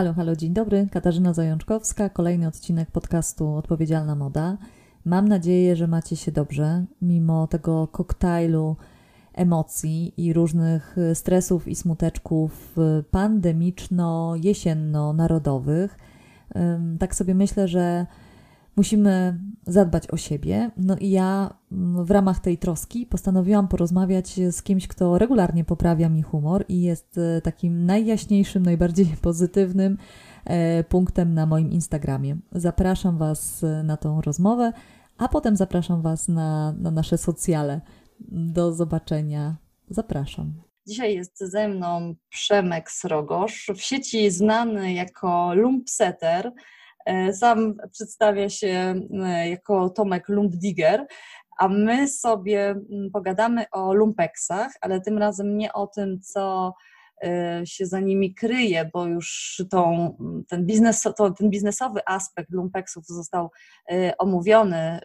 Halo, halo, dzień dobry. Katarzyna Zajączkowska, kolejny odcinek podcastu Odpowiedzialna Moda. Mam nadzieję, że macie się dobrze, mimo tego koktajlu emocji i różnych stresów i smuteczków pandemiczno-jesienno-narodowych. Tak sobie myślę, że musimy zadbać o siebie. No i ja mm, w ramach tej troski postanowiłam porozmawiać z kimś, kto regularnie poprawia mi humor i jest e, takim najjaśniejszym, najbardziej pozytywnym e, punktem na moim Instagramie. Zapraszam Was e, na tą rozmowę, a potem zapraszam Was na, na nasze socjale. Do zobaczenia. Zapraszam. Dzisiaj jest ze mną Przemek Srogosz, w sieci znany jako Lumpsetter. E, sam przedstawia się e, jako Tomek Lumpdigger, a my sobie mm, pogadamy o lumpeksach, ale tym razem nie o tym, co e, się za nimi kryje, bo już tą, ten, biznes, to, ten biznesowy aspekt lumpeksów został omówiony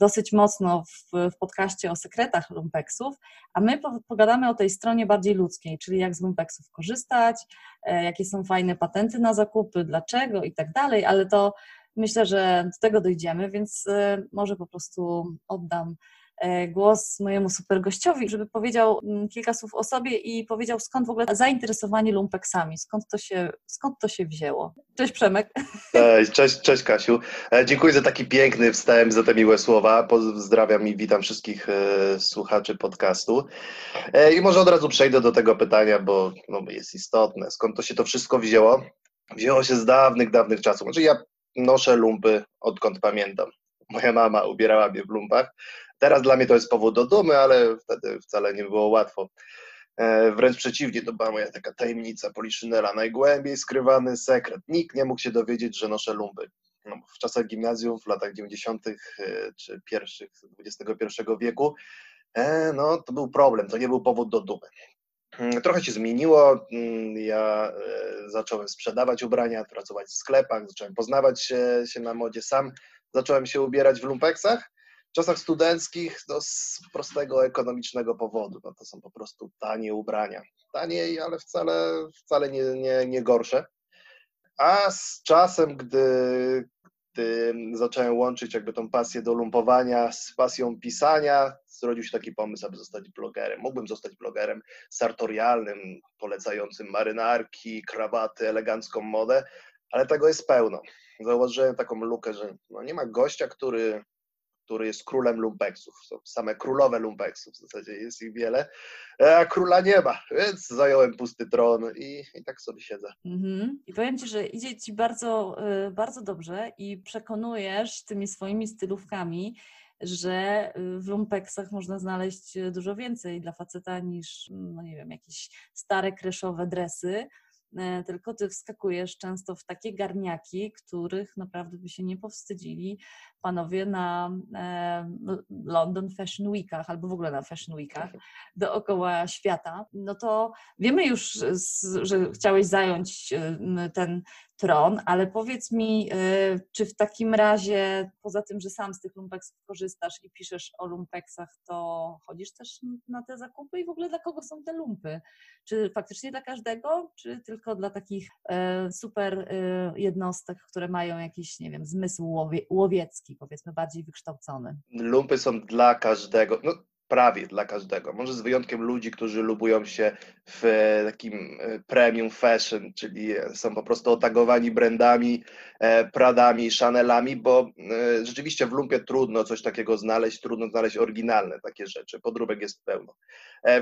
dosyć mocno w, w podcaście o sekretach lumpeksów, a my pogadamy o tej stronie bardziej ludzkiej, czyli jak z lumpeksów korzystać, e, jakie są fajne patenty na zakupy, dlaczego i tak dalej, ale to myślę, że do tego dojdziemy, więc e, może po prostu oddam głos mojemu super gościowi, żeby powiedział mm, kilka słów o sobie i powiedział skąd w ogóle zainteresowanie lumpeksami, skąd to się, skąd to się wzięło. Cześć Przemek. Cześć, cześć, cześć Kasiu. E, dziękuję za taki piękny wstęp, za te miłe słowa. Pozdrawiam i witam wszystkich e, słuchaczy podcastu. I może od razu przejdę do tego pytania, bo no, jest istotne. Skąd to się to wszystko wzięło? Wzięło się z dawnych, dawnych czasów. Znaczy ja noszę lumpy odkąd pamiętam. Moja mama ubierała mnie w lumpach, Teraz dla mnie to jest powód do dumy, ale wtedy wcale nie było łatwo. E, wręcz przeciwnie, to była moja taka tajemnica Poliszynela, najgłębiej skrywany sekret. Nikt nie mógł się dowiedzieć, że noszę lumpy. No, w czasach gimnazjum, w latach 90. E, czy pierwszych XXI wieku, e, no to był problem, to nie był powód do dumy. Mm, trochę się zmieniło. Mm, ja zacząłem sprzedawać ubrania, pracować w sklepach, zacząłem poznawać się, się na modzie sam. Zacząłem się ubierać w lumpeksach w czasach studenckich no, z prostego ekonomicznego powodu. No, to są po prostu tanie ubrania. Taniej, ale wcale, wcale nie, nie, nie gorsze. A z czasem, gdy, gdy zacząłem łączyć jakby tą pasję do lumpowania z pasją pisania, zrodził się taki pomysł, aby zostać blogerem. Mógłbym zostać blogerem sartorialnym, polecającym marynarki, krawaty, elegancką modę, ale tego jest pełno. Zauważyłem taką lukę, że no nie ma gościa, który który jest królem lumpeksów. Są same królowe lumpeksów, w zasadzie jest ich wiele, e, a króla nie ma, więc zająłem pusty tron i, i tak sobie siedzę. Mhm. I powiem Ci, że idzie Ci bardzo, e, bardzo dobrze i przekonujesz tymi swoimi stylówkami, że w lumpeksach można znaleźć dużo więcej dla faceta niż, no nie wiem, jakieś stare, kreszowe dresy, E, tylko ty wskakujesz często w takie garniaki, których naprawdę by się nie powstydzili panowie na e, London Fashion Weekach albo w ogóle na Fashion Weekach dookoła świata, no to wiemy już, że chciałeś zająć e, ten tron, ale powiedz mi, czy w takim razie, poza tym, że sam z tych lumpeksów korzystasz i piszesz o lumpeksach, to chodzisz też na te zakupy i w ogóle dla kogo są te lumpy? Czy faktycznie dla każdego, czy tylko dla takich super jednostek, które mają jakiś, nie wiem, zmysł łowie, łowiecki, powiedzmy, bardziej wykształcony? Lumpy są dla każdego. No, prawie dla każdego. Może z wyjątkiem ludzi, którzy lubują się w e, takim e, premium fashion, czyli są po prostu otagowani brandami, e, Pradami, Chanelami, bo rzeczywiście w lumpie trudno coś takiego znaleźć, trudno znaleźć oryginalne takie rzeczy. Podróbek jest pełno.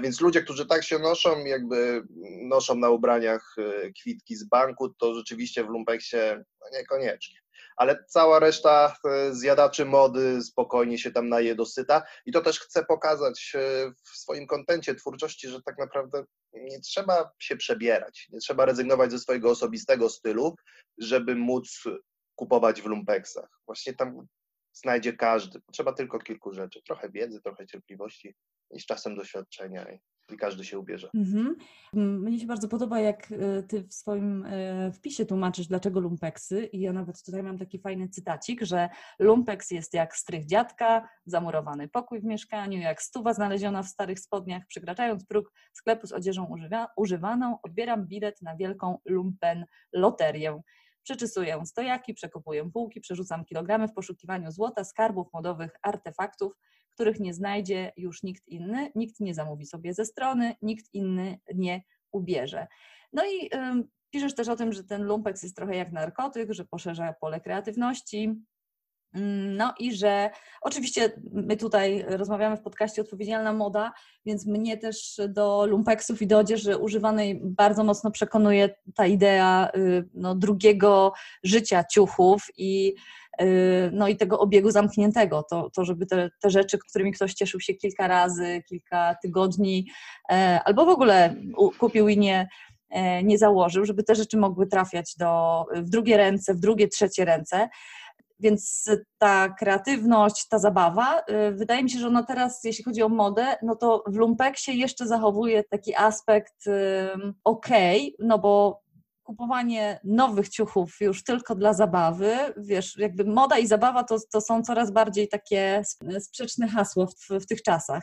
Więc ludzie, którzy tak się noszą, jakby noszą na ubraniach kwitki z banku, to rzeczywiście w lumpeksie no niekoniecznie ale cała reszta e, zjadaczy mody spokojnie się tam naje dosyta i to też chcę pokazać e, w swoim kontencie twórczości, że tak naprawdę nie trzeba się przebierać, nie trzeba rezygnować ze swojego osobistego stylu, żeby móc kupować w lumpeksach. Właśnie tam znajdzie każdy. Potrzeba tylko kilku rzeczy. Trochę wiedzy, trochę cierpliwości i z czasem doświadczenia. I każdy się ubierze. Mhm. Mnie się bardzo podoba, jak e, ty w swoim e, wpisie tłumaczysz, dlaczego lumpeksy i ja nawet tutaj mam taki fajny cytacik, że lumpeks jest jak strych dziadka, zamurowany pokój w mieszkaniu, jak stuwa znaleziona w starych spodniach, przekraczając próg sklepu z odzieżą używa, używaną, odbieram bilet na wielką lumpen loterię. Przeczesuję stojaki, przekopuję półki, przerzucam kilogramy w poszukiwaniu złota, skarbów, modowych artefaktów, których nie znajdzie już nikt inny, nikt nie zamówi sobie ze strony, nikt inny nie ubierze. No i y, piszesz też o tym, że ten lumpeks jest trochę jak narkotyk, że poszerza pole kreatywności, no i że oczywiście my tutaj rozmawiamy w podcaście Odpowiedzialna Moda, więc mnie też do lumpeksów i do odzieży używanej bardzo mocno przekonuje ta idea y, no, drugiego życia ciuchów i Y, no i tego obiegu zamkniętego, to, to żeby te, te rzeczy, którymi ktoś cieszył się kilka razy, kilka tygodni, e, albo w ogóle kupił i nie, e, nie założył, żeby te rzeczy mogły trafiać do, w drugie ręce, w drugie, trzecie ręce. Więc ta kreatywność, ta zabawa, y, wydaje mi się, że ona teraz, jeśli chodzi o modę, no to w lumpeksie jeszcze zachowuje taki aspekt ok, no bo kupowanie nowych ciuchów już tylko dla zabawy, wiesz, jakby moda i zabawa to, to są coraz bardziej takie sprzeczne hasło w, w tych czasach.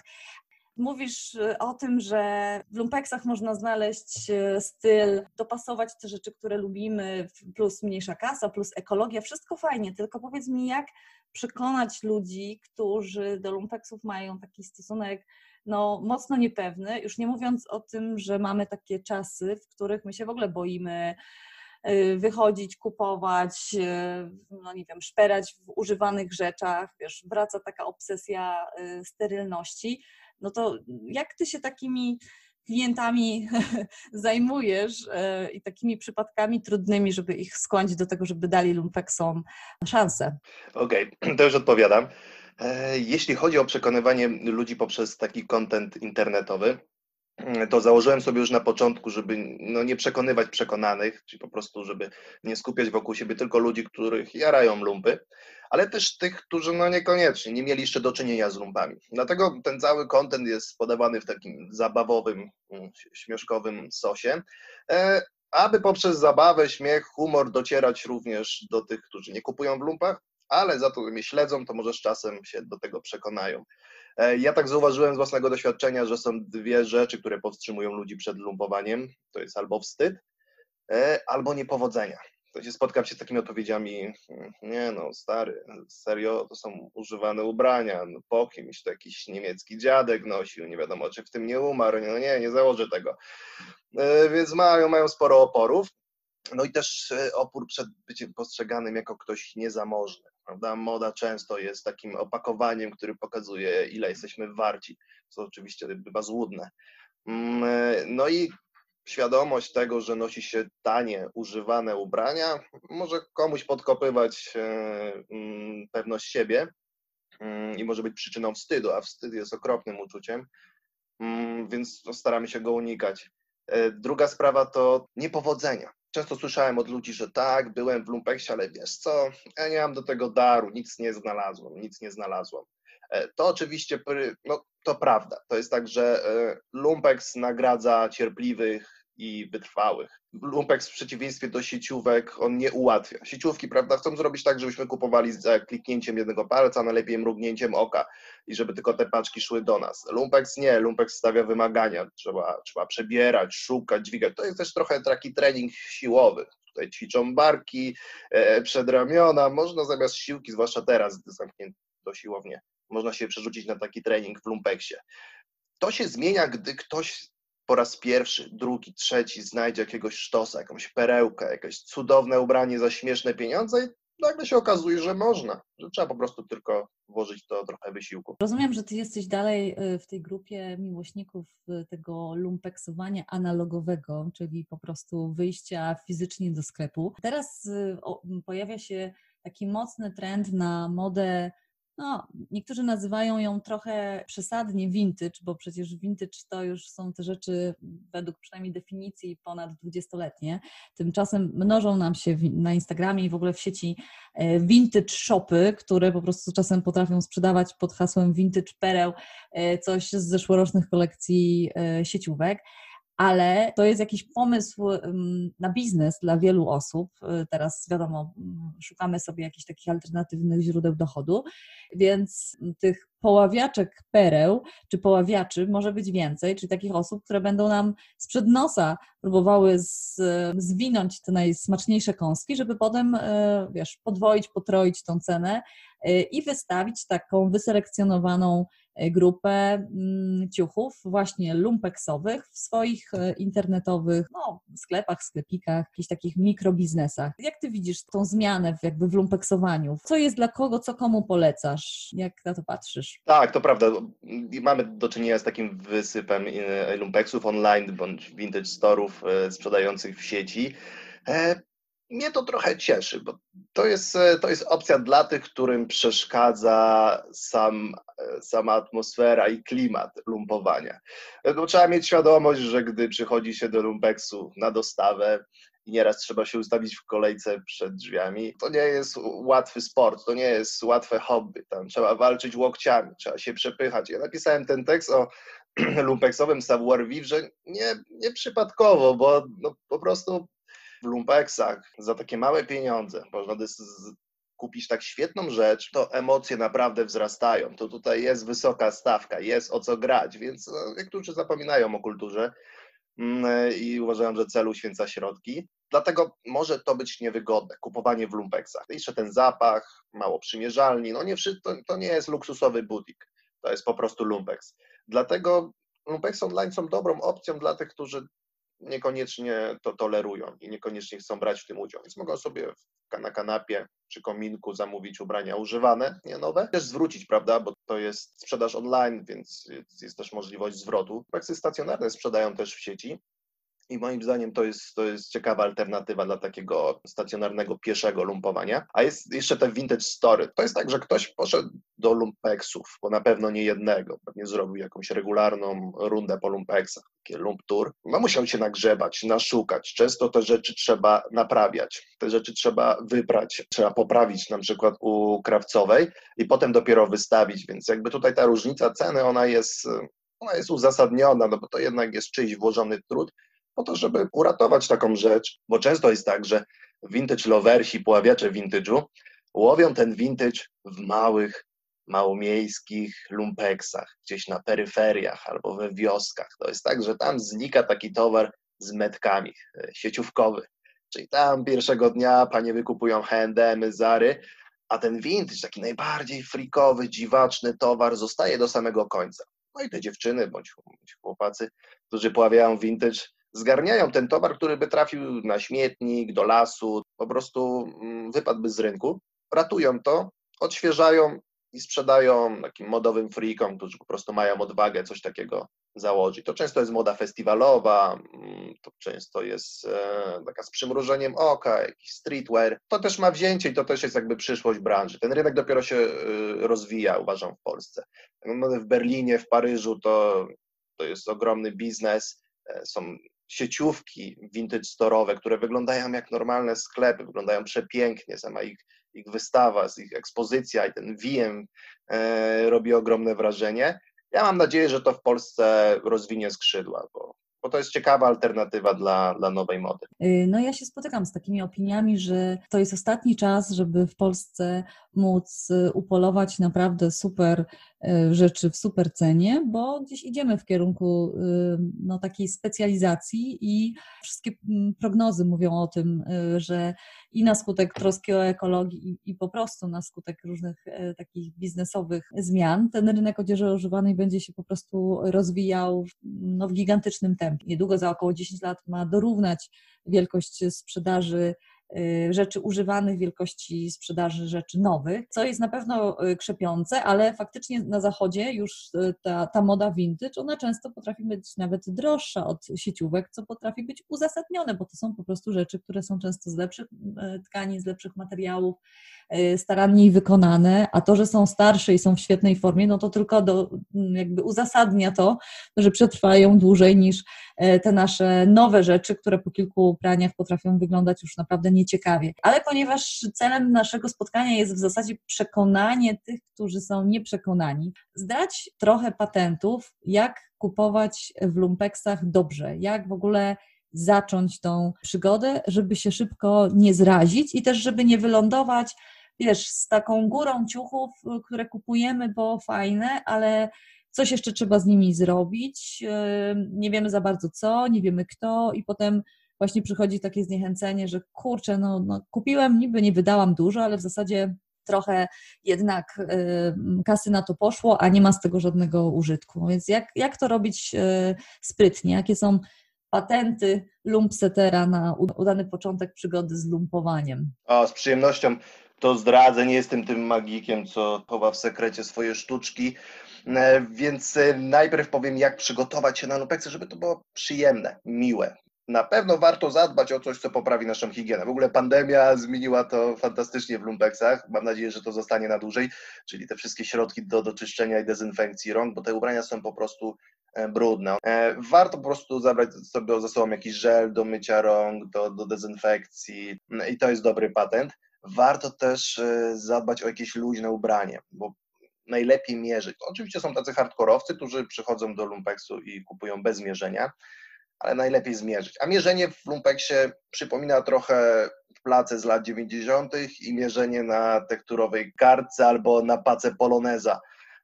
Mówisz e, o tym, że w lumpeksach można znaleźć e, styl, dopasować te rzeczy, które lubimy, plus mniejsza kasa, plus ekologia, wszystko fajnie, tylko powiedz mi, jak przekonać ludzi, którzy do lumpeksów mają taki stosunek no, mocno niepewny, już nie mówiąc o tym, że mamy takie czasy, w których my się w ogóle boimy y, wychodzić, kupować, y, no nie wiem, szperać w używanych rzeczach, wiesz, wraca taka obsesja y, sterylności, no to jak ty się takimi klientami zajmujesz i takimi przypadkami trudnymi, żeby ich skłonić do tego, żeby dali lumpeksom szansę? Okej, okay, to już odpowiadam. E, jeśli chodzi o przekonywanie ludzi poprzez taki content internetowy, to założyłem sobie już na początku, żeby no, nie przekonywać przekonanych, czyli po prostu, żeby nie skupiać wokół siebie tylko ludzi, których jarają lumpy, ale też tych, którzy no niekoniecznie nie mieli jeszcze do czynienia z lumpami. Dlatego ten cały content jest podawany w takim zabawowym, mm, śmieszkowym sosie, e, aby poprzez zabawę, śmiech, humor docierać również do tych, którzy nie kupują w lumpach, ale za to mnie śledzą, to może z czasem się do tego przekonają. E, ja tak zauważyłem z własnego doświadczenia, że są dwie rzeczy, które powstrzymują ludzi przed lumpowaniem. To jest albo wstyd, e, albo niepowodzenia. To się spotkam się z takimi odpowiedziami, hmm, nie no, stary, serio, to są używane ubrania, no, po kimś to jakiś niemiecki dziadek nosił, nie wiadomo, czy w tym nie umarł, no nie, nie założę tego. E, więc mają, mają sporo oporów. No i też opór przed byciem postrzeganym jako ktoś niezamożny prawda? Moda często jest takim opakowaniem, który pokazuje, ile jesteśmy warci, co oczywiście bywa złudne. Mm, no i świadomość tego, że nosi się tanie, używane ubrania, może komuś podkopywać e, mm, pewność siebie mm, i może być przyczyną wstydu, a wstyd jest okropnym uczuciem, więc staramy się go unikać. E, druga sprawa to niepowodzenia. Często słyszałem od ludzi, że tak, byłem w lumpeksie, ale wiesz co, ja nie mam do tego daru, nic nie znalazłem, nic nie znalazłem. E, to oczywiście, no to prawda. To jest tak, że e, lumpeks nagradza cierpliwych, i wytrwałych. Lumpex w przeciwieństwie do sieciówek, on nie ułatwia. Sieciówki, prawda, chcą zrobić tak, żebyśmy kupowali za kliknięciem jednego palca, najlepiej mrugnięciem oka i żeby tylko te paczki szły do nas. Lumpex nie, Lumpex stawia wymagania, trzeba, trzeba przebierać, szukać, dźwigać. To jest też trochę taki trening siłowy. Tutaj ćwiczą barki, e, przedramiona, można zamiast siłki, zwłaszcza teraz, gdy zamknięto siłownię, można się przerzucić na taki trening w lumpeksie. To się zmienia, gdy ktoś po raz pierwszy, drugi, trzeci znajdzie jakiegoś sztosa, jakąś perełkę, jakieś cudowne ubranie za śmieszne pieniądze i nagle się okazuje, że można, że trzeba po prostu tylko włożyć to trochę wysiłku. Rozumiem, że ty jesteś dalej y, w tej grupie miłośników y, tego lumpeksowania analogowego, czyli po prostu wyjścia fizycznie do sklepu. Teraz y, pojawia się taki mocny trend na modę no, niektórzy nazywają ją trochę przesadnie vintage, bo przecież vintage to już są te rzeczy według przynajmniej definicji ponad dwudziestoletnie. Tymczasem mnożą nam się na Instagramie i w ogóle w sieci e, vintage shopy, które po prostu czasem potrafią sprzedawać pod hasłem vintage pereł e, coś z zeszłorocznych kolekcji e, sieciówek ale to jest jakiś pomysł na biznes dla wielu osób. Y, teraz wiadomo, szukamy sobie jakichś takich alternatywnych źródeł dochodu, więc tych poławiaczek pereł czy poławiaczy może być więcej, czyli takich osób, które będą nam sprzed nosa próbowały z, zwinąć te najsmaczniejsze kąski, żeby potem, y, wiesz, podwoić, potroić tą cenę y, i wystawić taką wyselekcjonowaną grupę mm, ciuchów właśnie lumpeksowych w swoich e, internetowych no, sklepach, sklepikach, jakichś takich mikrobiznesach. Jak ty widzisz tą zmianę w, jakby w lumpeksowaniu? Co jest dla kogo, co komu polecasz? Jak na to patrzysz? Tak, to prawda. Mamy do czynienia z takim wysypem e, lumpeksów online bądź vintage storów sprzedających w sieci. Mnie to trochę cieszy, bo to jest, e, to jest opcja dla tych, którym przeszkadza sam, e, sama atmosfera i klimat lumpowania. No, trzeba mieć świadomość, że gdy przychodzi się do lumpeksu na dostawę i nieraz trzeba się ustawić w kolejce przed drzwiami, to nie jest łatwy sport, to nie jest łatwe hobby. Tam trzeba walczyć łokciami, trzeba się przepychać. Ja napisałem ten tekst o lumpeksowym savoir-vivre, nie, nie przypadkowo, bo no, po prostu w lumpeksach za takie małe pieniądze można kupić tak świetną rzecz, to emocje naprawdę wzrastają. To tutaj jest wysoka stawka, jest o co grać, więc no, niektórzy zapominają o kulturze mm, i uważają, że celu święca środki. Dlatego może to być niewygodne, kupowanie w lumpeksach. Jeszcze ten zapach, mało przymierzalni, no nie, to, to nie jest luksusowy butik, to jest po prostu lumpex. Dlatego lumpex online są dobrą opcją dla tych, którzy niekoniecznie to tolerują i niekoniecznie chcą brać w tym udział. Więc mogą sobie na kanapie czy kominku zamówić ubrania używane, nie nowe. Też zwrócić, prawda, bo to jest sprzedaż online, więc jest też możliwość zwrotu. Weksy stacjonarne sprzedają też w sieci, i moim zdaniem to jest, to jest ciekawa alternatywa dla takiego stacjonarnego pieszego lumpowania. A jest jeszcze te vintage story. To jest tak, że ktoś poszedł do lumpeksów, bo na pewno nie jednego, pewnie zrobił jakąś regularną rundę po lumpeksach, takie lump tour. No musiał się nagrzebać, naszukać. Często te rzeczy trzeba naprawiać, te rzeczy trzeba wybrać, trzeba poprawić na przykład u krawcowej i potem dopiero wystawić, więc jakby tutaj ta różnica ceny, ona jest ona jest uzasadniona, no bo to jednak jest czyjś włożony trud, po to, żeby uratować taką rzecz, bo często jest tak, że vintage loversi, poławiacze vintage'u łowią ten vintage w małych, małomiejskich lumpeksach, gdzieś na peryferiach albo we wioskach. To jest tak, że tam znika taki towar z metkami, e, sieciówkowy. Czyli tam pierwszego dnia panie wykupują H&M, Zary, a ten vintage, taki najbardziej frikowy, dziwaczny towar zostaje do samego końca. No i te dziewczyny bądź, bądź chłopacy, którzy pławiają vintage, zgarniają ten towar, który by trafił na śmietnik, do lasu, po prostu mm, wypadłby z rynku, ratują to, odświeżają i sprzedają takim modowym freakom, którzy po prostu mają odwagę coś takiego założyć. To często jest moda festiwalowa, mm, to często jest e, taka z przymrużeniem oka, jakiś streetwear. To też ma wzięcie i to też jest jakby przyszłość branży. Ten rynek dopiero się e, rozwija, uważam, w Polsce. W Berlinie, w Paryżu to, to jest ogromny biznes, e, są sieciówki vintage storowe, które wyglądają jak normalne sklepy, wyglądają przepięknie, sama ich, ich wystawa, ich ekspozycja i ten VM e, robi ogromne wrażenie. Ja mam nadzieję, że to w Polsce rozwinie skrzydła, bo bo to jest ciekawa alternatywa dla, dla nowej mody. Y, no ja się spotykam z takimi opiniami, że to jest ostatni czas, żeby w Polsce móc y, upolować naprawdę super rzeczy w super cenie, bo gdzieś idziemy w kierunku no, takiej specjalizacji i wszystkie mm, prognozy mówią o tym, że i na skutek troski o ekologię i, i po prostu na skutek różnych takich biznesowych zmian ten rynek odzieży używanej będzie się po prostu rozwijał no, w gigantycznym tempie. Niedługo za około 10 lat ma dorównać wielkość sprzedaży y, rzeczy używanych, wielkości sprzedaży rzeczy nowych, co jest na pewno y, krzepiące, ale faktycznie na zachodzie już y, ta, ta moda vintage, ona często potrafi być nawet droższa od sieciówek, co potrafi być uzasadnione, bo to są po prostu rzeczy, które są często z lepszych tkanin, z lepszych materiałów, staranniej wykonane, a to, że są starsze i są w świetnej formie, no to tylko do, jakby uzasadnia to, że przetrwają dłużej niż te nasze nowe rzeczy, które po kilku praniach potrafią wyglądać już naprawdę nieciekawie. Ale ponieważ celem naszego spotkania jest w zasadzie przekonanie tych, którzy są nieprzekonani, zdać trochę patentów, jak kupować w lumpeksach dobrze, jak w ogóle zacząć tą przygodę, żeby się szybko nie zrazić i też, żeby nie wylądować, wiesz, z taką górą ciuchów, które kupujemy, bo fajne, ale coś jeszcze trzeba z nimi zrobić, nie wiemy za bardzo co, nie wiemy kto i potem właśnie przychodzi takie zniechęcenie, że kurczę, no, no kupiłem, niby nie wydałam dużo, ale w zasadzie trochę jednak y, kasy na to poszło, a nie ma z tego żadnego użytku. Więc jak, jak to robić y, sprytnie? Jakie są patenty lumpsetera na udany początek przygody z lumpowaniem? O, z przyjemnością to zdradzę, nie jestem tym magikiem, co chowa w sekrecie swoje sztuczki, e, więc e, najpierw powiem, jak przygotować się na lumpeksy, żeby to było przyjemne, miłe, na pewno warto zadbać o coś, co poprawi naszą higienę. W ogóle pandemia zmieniła to fantastycznie w lumpeksach. Mam nadzieję, że to zostanie na dłużej, czyli te wszystkie środki do, do czyszczenia i dezynfekcji rąk, bo te ubrania są po prostu brudne. E, warto po prostu zabrać sobie ze sobą jakiś żel do mycia rąk, do, do dezynfekcji no i to jest dobry patent. Warto też e, zadbać o jakieś luźne ubranie, bo najlepiej mierzyć. Oczywiście są tacy hardkorowcy, którzy przychodzą do lumpeksu i kupują bez mierzenia, ale najlepiej zmierzyć. A mierzenie w lumpeksie przypomina trochę place z lat 90. i mierzenie na tekturowej kartce albo na pace poloneza.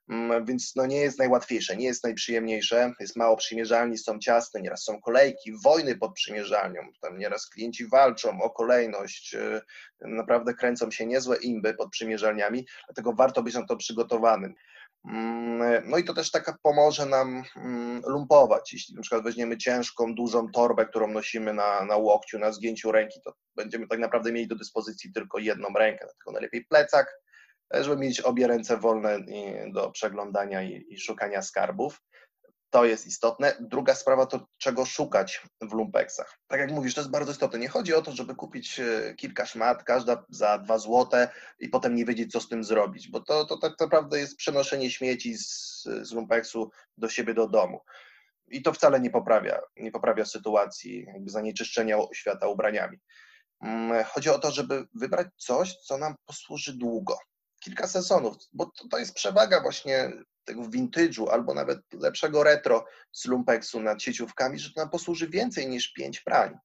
Mm, więc no nie jest najłatwiejsze, nie jest najprzyjemniejsze, jest mało przymierzalni, są ciasne, nieraz są kolejki, wojny pod przymierzalnią, tam nieraz klienci walczą o kolejność, y, naprawdę kręcą się niezłe imby pod przymierzalniami, dlatego warto być na to przygotowanym. Mm, no i to też taka pomoże nam mm, lumpować. Jeśli na przykład weźmiemy ciężką, dużą torbę, którą nosimy na, na łokciu, na zgięciu ręki, to będziemy tak naprawdę mieli do dyspozycji tylko jedną rękę, dlatego najlepiej plecak, żeby mieć obie ręce wolne do przeglądania i, i szukania skarbów. To jest istotne. Druga sprawa to czego szukać w lumpeksach. Tak jak mówisz, to jest bardzo istotne. Nie chodzi o to, żeby kupić e, kilka szmat, każda za dwa złote i potem nie wiedzieć, co z tym zrobić, bo to, to tak naprawdę jest przenoszenie śmieci z, z lumpeksu do siebie do domu. I to wcale nie poprawia, nie poprawia sytuacji zanieczyszczenia świata ubraniami. Mm, chodzi o to, żeby wybrać coś, co nam posłuży długo, kilka sezonów, bo to, to jest przewaga właśnie tego vintage'u albo nawet lepszego retro z lumpeksu nad sieciówkami, że to nam posłuży więcej niż pięć prań.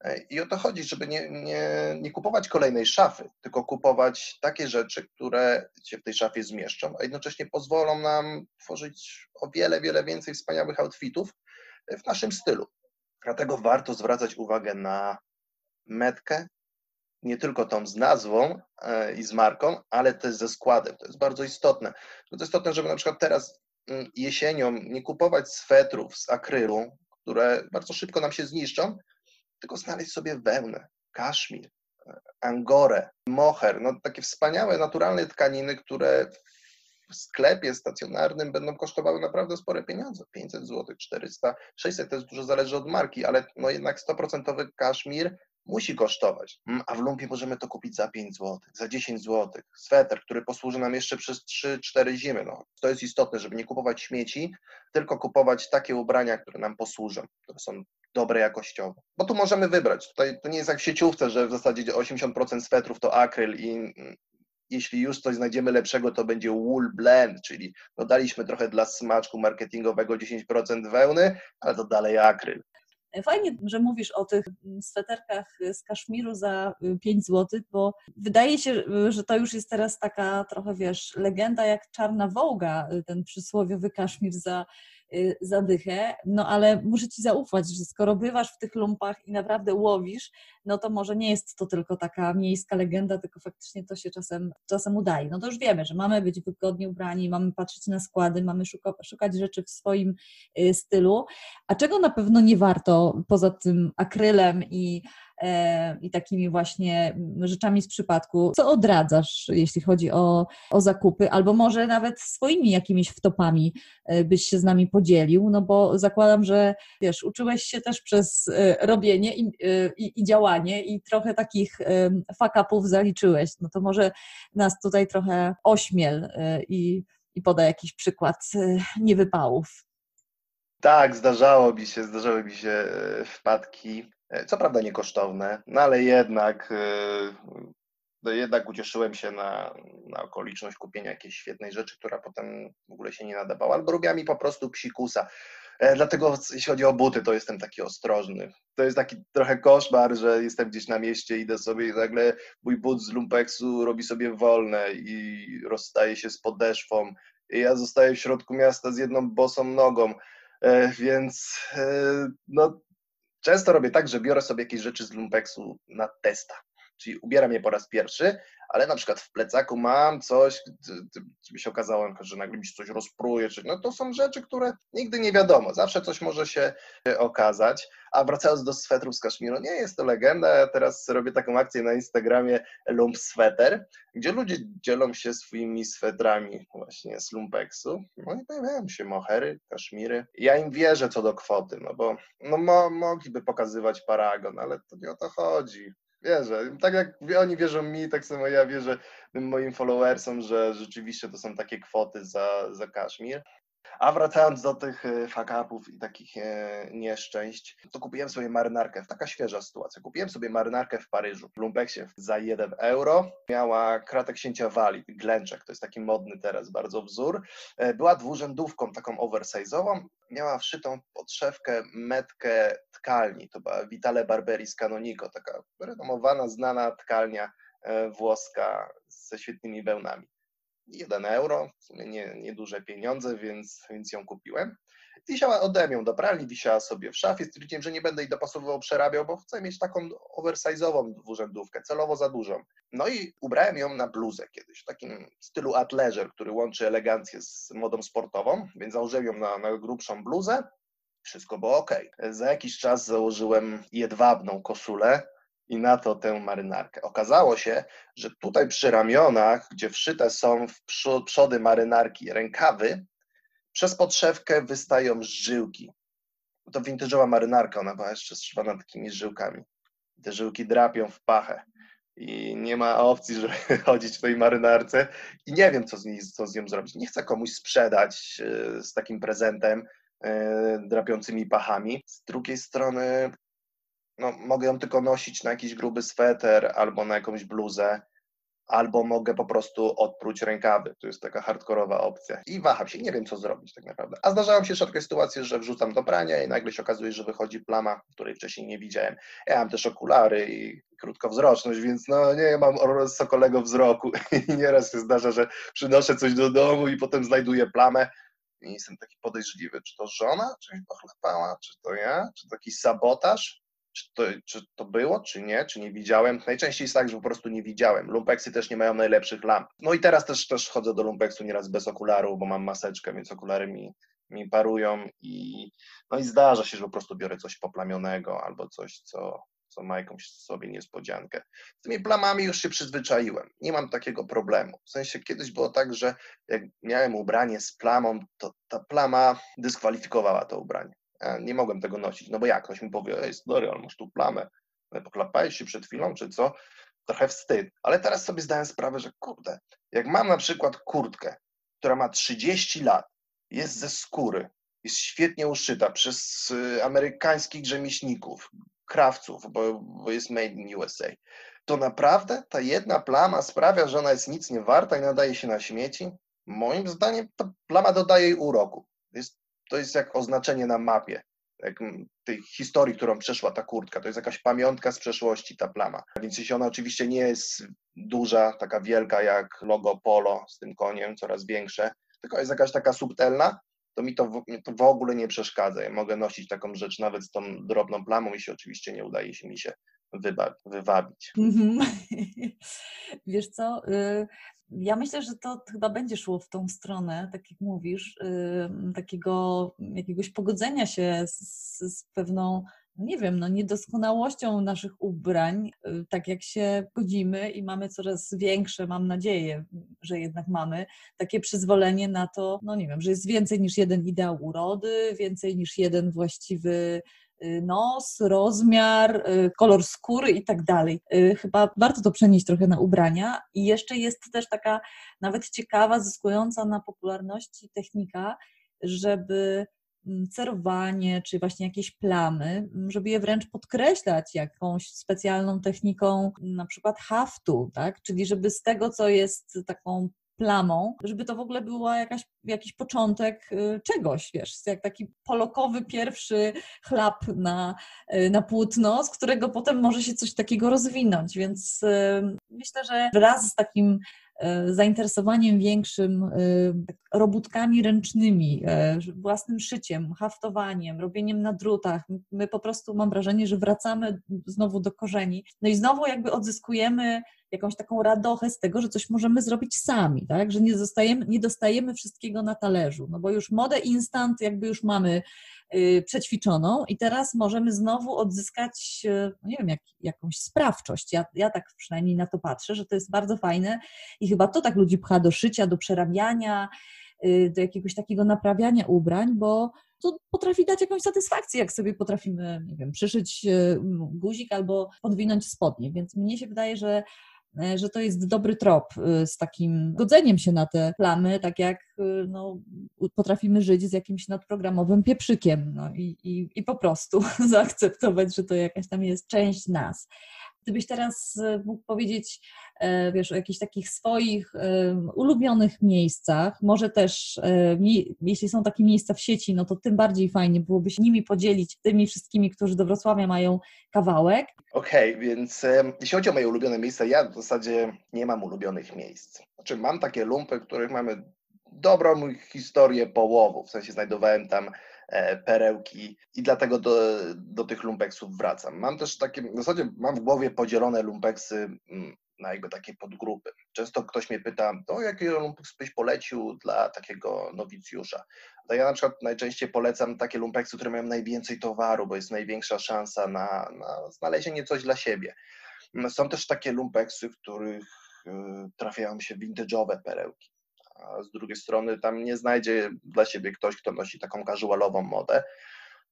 E, I o to chodzi, żeby nie, nie, nie kupować kolejnej szafy, tylko kupować takie rzeczy, które się w tej szafie zmieszczą, a jednocześnie pozwolą nam tworzyć o wiele, wiele więcej wspaniałych outfitów w naszym stylu. Dlatego warto zwracać uwagę na metkę, nie tylko tą z nazwą e, i z marką, ale też ze składem. To jest bardzo istotne. To jest istotne, żeby na przykład teraz mm, jesienią nie kupować swetrów z akrylu, które bardzo szybko nam się zniszczą, tylko znaleźć sobie wełnę, kaszmir, e, angorę, moher, no takie wspaniałe, naturalne tkaniny, które w sklepie stacjonarnym będą kosztowały naprawdę spore pieniądze. 500 zł, 400, 600 to jest dużo zależy od marki, ale no jednak 100% kaszmir musi kosztować. Mm, a w lumpie możemy to kupić za 5 zł, za 10 zł. Sweter, który posłuży nam jeszcze przez 3-4 zimy. No, to jest istotne, żeby nie kupować śmieci, tylko kupować takie ubrania, które nam posłużą, które są dobre jakościowo. Bo tu możemy wybrać. Tutaj to nie jest jak w sieciówce, że w zasadzie 80% swetrów to akryl i mm, jeśli już coś znajdziemy lepszego, to będzie wool blend, czyli dodaliśmy trochę dla smaczku marketingowego 10% wełny, ale to dalej akryl. Fajnie, że mówisz o tych sweterkach z kaszmiru za 5 zł, bo wydaje się, że to już jest teraz taka trochę, wiesz, legenda jak czarna wołga, ten przysłowiowy kaszmir za Y, zadychę, no ale muszę Ci zaufać, że skoro bywasz w tych lumpach i naprawdę łowisz, no to może nie jest to tylko taka miejska legenda, tylko faktycznie to się czasem, czasem udaje. No to już wiemy, że mamy być wygodnie ubrani, mamy patrzeć na składy, mamy szuka, szukać rzeczy w swoim y, stylu, a czego na pewno nie warto poza tym akrylem i i takimi właśnie rzeczami z przypadku. Co odradzasz, jeśli chodzi o, o zakupy, albo może nawet swoimi jakimiś wtopami byś się z nami podzielił, no bo zakładam, że wiesz, uczyłeś się też przez robienie i, i, i działanie i trochę takich fuck-upów zaliczyłeś, no to może nas tutaj trochę ośmiel i i poda jakiś przykład y, niewypałów. Tak, zdarzało mi się, zdarzały mi się e, wpadki, e, co prawda niekosztowne, no ale jednak, e, no jednak ucieszyłem się na, na okoliczność kupienia jakiejś świetnej rzeczy, która potem w ogóle się nie nadawała, albo robiła mi po prostu psikusa. Dlatego jeśli chodzi o buty, to jestem taki ostrożny. To jest taki trochę koszmar, że jestem gdzieś na mieście, idę sobie i nagle mój but z lumpeksu robi sobie wolne i rozstaje się z podeszwą. I ja zostaję w środku miasta z jedną bosą nogą, e, więc e, no, często robię tak, że biorę sobie jakieś rzeczy z lumpeksu na testa, czyli ubieram je po raz pierwszy, ale na przykład w plecaku mam coś, by się okazało, że nagle mi się coś rozpruje, czy, no to są rzeczy, które nigdy nie wiadomo, zawsze coś może się okazać, a wracając do swetrów z kaszmiru, nie jest to legenda, ja teraz robię taką akcję na Instagramie Lump Sweater, gdzie ludzie dzielą się swoimi swetrami właśnie z lumpeksu, no i pojawiają się mohery, kaszmiry, ja im wierzę co do kwoty, no bo no mo mogliby pokazywać paragon, ale to nie o to chodzi, wierzę. Tak jak oni wierzą mi, tak samo ja wierzę moim followersom, że rzeczywiście to są takie kwoty za, za Kaszmir. A wracając do tych e, fakapów i takich e, nieszczęść, to kupiłem sobie marynarkę, taka świeża sytuacja. Kupiłem sobie marynarkę w Paryżu, w Lumpeksie za 1 euro. Miała kratę księcia Wali, glęczek, to jest taki modny teraz bardzo wzór. E, była dwurzędówką, taką oversize'ową. Miała wszytą podszewkę, metkę tkalni. To była Vitale Barberi z Canonico, taka renomowana, znana tkalnia włoska ze świetnymi wełnami. 1 euro, w sumie nie, nieduże pieniądze, więc, więc ją kupiłem. Wisiała ode mnie do pralni, wisiała sobie w szafie. Stwierdziłem, że nie będę jej dopasowywał, przerabiał, bo chcę mieć taką oversize'ową dwurzędówkę, celowo za dużą. No i ubrałem ją na bluzę kiedyś, w takim stylu atleżer, który łączy elegancję z modą sportową, więc założyłem ją na, na grubszą bluzę. Wszystko było ok. Za jakiś czas założyłem jedwabną koszulę, i na to tę marynarkę. Okazało się, że tutaj przy ramionach, gdzie wszyte są w przody marynarki rękawy, przez podszewkę wystają żyłki. To vintage'owa marynarka, ona była jeszcze strzywana takimi żyłkami. Te żyłki drapią w pachę i nie ma opcji, żeby chodzić w tej marynarce i nie wiem, co z, niej, co z nią zrobić. Nie chcę komuś sprzedać e, z takim prezentem e, drapiącymi pachami. Z drugiej strony no, mogę ją tylko nosić na jakiś gruby sweter albo na jakąś bluzę, albo mogę po prostu odpróć rękawy. To jest taka hardkorowa opcja. I waham się, nie wiem co zrobić tak naprawdę. A zdarzają się rzadkie sytuacje, że wrzucam do prania i nagle się okazuje, że wychodzi plama, której wcześniej nie widziałem. Ja mam też okulary i krótkowzroczność, więc no nie mam sokolego wzroku i nieraz się zdarza, że przynoszę coś do domu i potem znajduję plamę i jestem taki podejrzliwy, czy to żona coś pochlapała, czy to ja, czy to jakiś sabotaż, czy to, czy to było, czy nie, czy nie widziałem. Najczęściej jest tak, że po prostu nie widziałem. Lumpeksy też nie mają najlepszych lamp. No i teraz też, też chodzę do lumpeksu nieraz bez okularu, bo mam maseczkę, więc okulary mi, mi parują i no i zdarza się, że po prostu biorę coś poplamionego albo coś, co, co ma jakąś sobie niespodziankę. Z tymi plamami już się przyzwyczaiłem. Nie mam takiego problemu. W sensie kiedyś było tak, że jak miałem ubranie z plamą, to ta plama dyskwalifikowała to ubranie nie mogłem tego nosić, no bo jak? Ktoś mi powie, ej stary, ale masz tu plamę, poklapałeś się przed chwilą, czy co? Trochę wstyd. Ale teraz sobie zdałem sprawę, że kurde, jak mam na przykład kurtkę, która ma 30 lat, jest ze skóry, jest świetnie uszyta przez y, amerykańskich rzemieślników, krawców, bo, bo jest made in USA, to naprawdę ta jedna plama sprawia, że ona jest nic nie warta i nadaje się na śmieci? Moim zdaniem ta plama dodaje jej uroku. Jest to jest jak oznaczenie na mapie tej historii, którą przeszła ta kurtka. To jest jakaś pamiątka z przeszłości, ta plama. Więc jeśli ona oczywiście nie jest duża, taka wielka jak logo Polo z tym koniem, coraz większe, tylko jest jakaś taka subtelna, to mi to w, to w ogóle nie przeszkadza. Ja mogę nosić taką rzecz nawet z tą drobną plamą, jeśli oczywiście nie udaje się mi się wywabić. Mhm. Wiesz co, y, ja myślę, że to chyba będzie szło w tą stronę, tak jak mówisz, takiego jakiegoś pogodzenia się z, z pewną nie wiem, no niedoskonałością naszych ubrań, y, tak jak się godzimy i mamy coraz większe, mam nadzieję, że jednak mamy takie przyzwolenie na to, no nie wiem, że jest więcej niż jeden ideał urody, więcej niż jeden właściwy nos, rozmiar, y, kolor skóry i tak dalej. Chyba warto to przenieść trochę na ubrania. I jeszcze jest też taka nawet ciekawa, zyskująca na popularności technika, żeby Mm, cerowanie, czy właśnie jakieś plamy, mm, żeby je wręcz podkreślać jakąś specjalną techniką, na przykład haftu, tak? Czyli żeby z tego, co jest taką plamą, żeby to w ogóle była jakaś, jakiś początek y, czegoś, wiesz, jak taki polokowy pierwszy chlap na, y, na płótno, z którego potem może się coś takiego rozwinąć, więc y, myślę, że wraz z takim zainteresowaniem większym e, robótkami ręcznymi, e, własnym szyciem, haftowaniem, robieniem na drutach. My po prostu mam wrażenie, że wracamy znowu do korzeni. No i znowu jakby odzyskujemy jakąś taką radochę z tego, że coś możemy zrobić sami, tak? że nie, dostajemy, nie dostajemy wszystkiego na talerzu, no bo już modę instant jakby już mamy przećwiczoną i teraz możemy znowu odzyskać, y, no nie wiem, jak, jakąś sprawczość. Ja, ja tak przynajmniej na to patrzę, że to jest bardzo fajne i chyba to tak ludzi pcha do szycia, do przerabiania, y, do jakiegoś takiego naprawiania ubrań, bo to potrafi dać jakąś satysfakcję, jak sobie potrafimy, nie wiem, przyszyć guzik albo podwinąć spodnie. Więc mnie się wydaje, że że to jest dobry trop y, z takim godzeniem się na te plamy, tak jak y, no, potrafimy żyć z jakimś nadprogramowym pieprzykiem no, i, i, i po prostu zaakceptować, że to jakaś tam jest część nas. Gdybyś teraz e, mógł powiedzieć, e, wiesz, o jakichś takich swoich e, ulubionych miejscach, może też, jeśli są takie miejsca w sieci, no to tym bardziej fajnie byłoby się nimi podzielić, tymi wszystkimi, którzy do Wrocławia mają kawałek. Okej, okay, więc jeśli chodzi o moje ulubione miejsca, ja w zasadzie nie mam ulubionych miejsc. Znaczy mam takie lumpy, których mamy dobrą historię połowów, w sensie znajdowałem tam perełki i dlatego do, do tych lumpeksów wracam. Mam też takie, w zasadzie mam w głowie podzielone lumpeksy mm, na jakby takie podgrupy. Często ktoś mnie pyta, to jaki lumpeks byś polecił dla takiego nowicjusza? To ja na przykład najczęściej polecam takie lumpeksy, które mają najwięcej towaru, bo jest największa szansa na, na znalezienie coś dla siebie. Są też takie lumpeksy, w których y, trafiają się vintage'owe perełki a z drugiej strony tam nie znajdzie dla siebie ktoś, kto nosi taką casualową modę.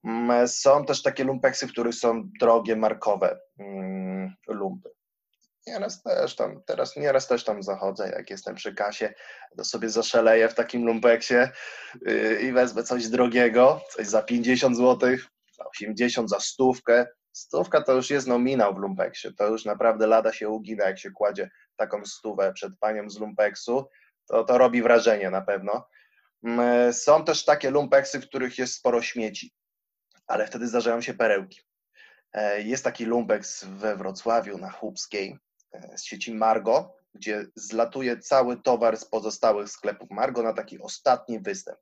Mm, są też takie lumpeksy, w których są drogie, markowe mm, lumpy. Nieraz też tam, teraz nieraz też tam zachodzę, jak jestem przy kasie, to sobie zaszeleję w takim lumpeksie yy, i wezmę coś drogiego, coś za 50 zł, za 80, za stówkę. Stówka to już jest nominał w lumpeksie, to już naprawdę lada się ugina, jak się kładzie taką stówę przed panią z lumpeksu to, to robi wrażenie na pewno. Mm, są też takie lumpeksy, w których jest sporo śmieci, ale wtedy zdarzają się perełki. E, jest taki lumpeks we Wrocławiu na Chłupskiej e, z sieci Margo, gdzie zlatuje cały towar z pozostałych sklepów Margo na taki ostatni występ.